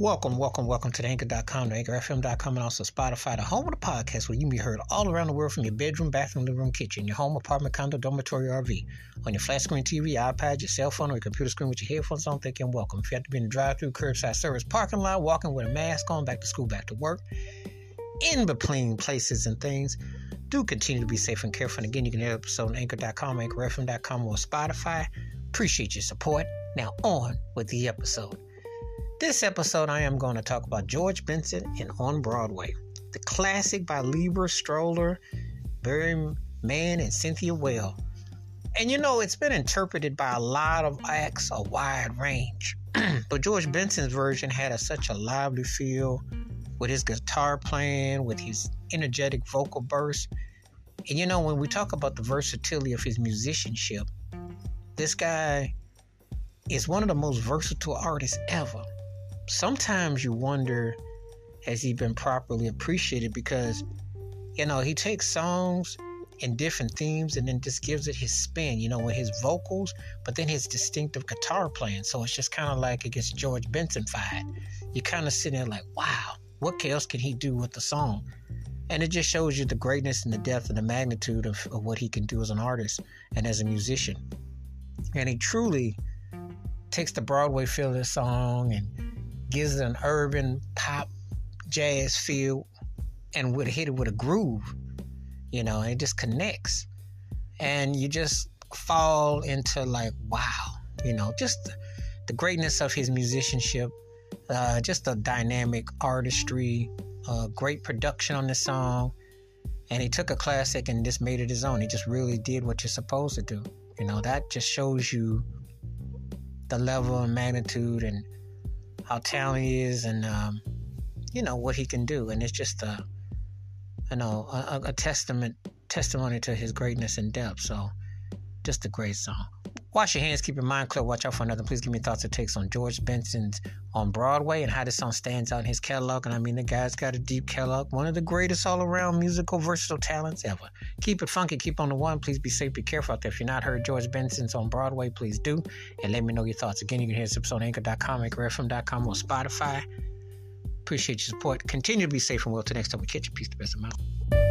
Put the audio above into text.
Welcome, welcome, welcome to the anchor.com, the anchorfm.com, and also Spotify, the home of the podcast where you can be heard all around the world from your bedroom, bathroom, living room, kitchen, your home, apartment, condo, dormitory, RV, on your flat screen TV, iPad, your cell phone, or your computer screen with your headphones on, thinking welcome. If you have to be in the drive through, curbside service, parking lot, walking with a mask on, back to school, back to work, in between places and things, do continue to be safe and careful. And again, you can hear the episode on anchor.com, anchorfm.com, or Spotify. Appreciate your support. Now, on with the episode. This episode, I am going to talk about George Benson and On Broadway, the classic by Leiber Stoller, Barry Mann, and Cynthia Weil. And you know, it's been interpreted by a lot of acts, a wide range. but George Benson's version had a, such a lively feel with his guitar playing, with his energetic vocal bursts. And you know, when we talk about the versatility of his musicianship, this guy is one of the most versatile artists ever sometimes you wonder has he been properly appreciated? Because you know he takes songs and different themes and then just gives it his spin you know with his vocals but then his distinctive guitar playing. So it's just kind of like it gets george benson fired you kind of sitting there like wow what else can he do with the song? And it just shows you the greatness and the depth and the magnitude of, of what he can do as an artist and as a musician. And he truly takes the broadway feel of the song and gives it an urban pop jazz feel and would hit it with a groove, you know, it just connects. And you just fall into like, wow, you know, just the greatness of his musicianship, uh, just a dynamic artistry, uh, great production on the song. And he took a classic and just made it his own. He just really did what you're supposed to do. You know, that just shows you the level and magnitude and how talented he is and um, you know what he can do. And it's just a you know a, a testament testimony to his greatness and depth. So just a great song Wash your hands, keep your mind clear, watch out for another. Please give me thoughts or takes on George Benson's on Broadway and how this song stands out in his catalog. And I mean, the guy's got a deep catalog, one of the greatest all around musical, versatile talents ever. Keep it funky, keep on the one. Please be safe, be careful out there. If you're not heard George Benson's on Broadway, please do. And let me know your thoughts. Again, you can hear this episode on anchor.com, anchorfm.com, or Spotify. Appreciate your support. Continue to be safe and well. Till next time we catch you. Peace the best of out.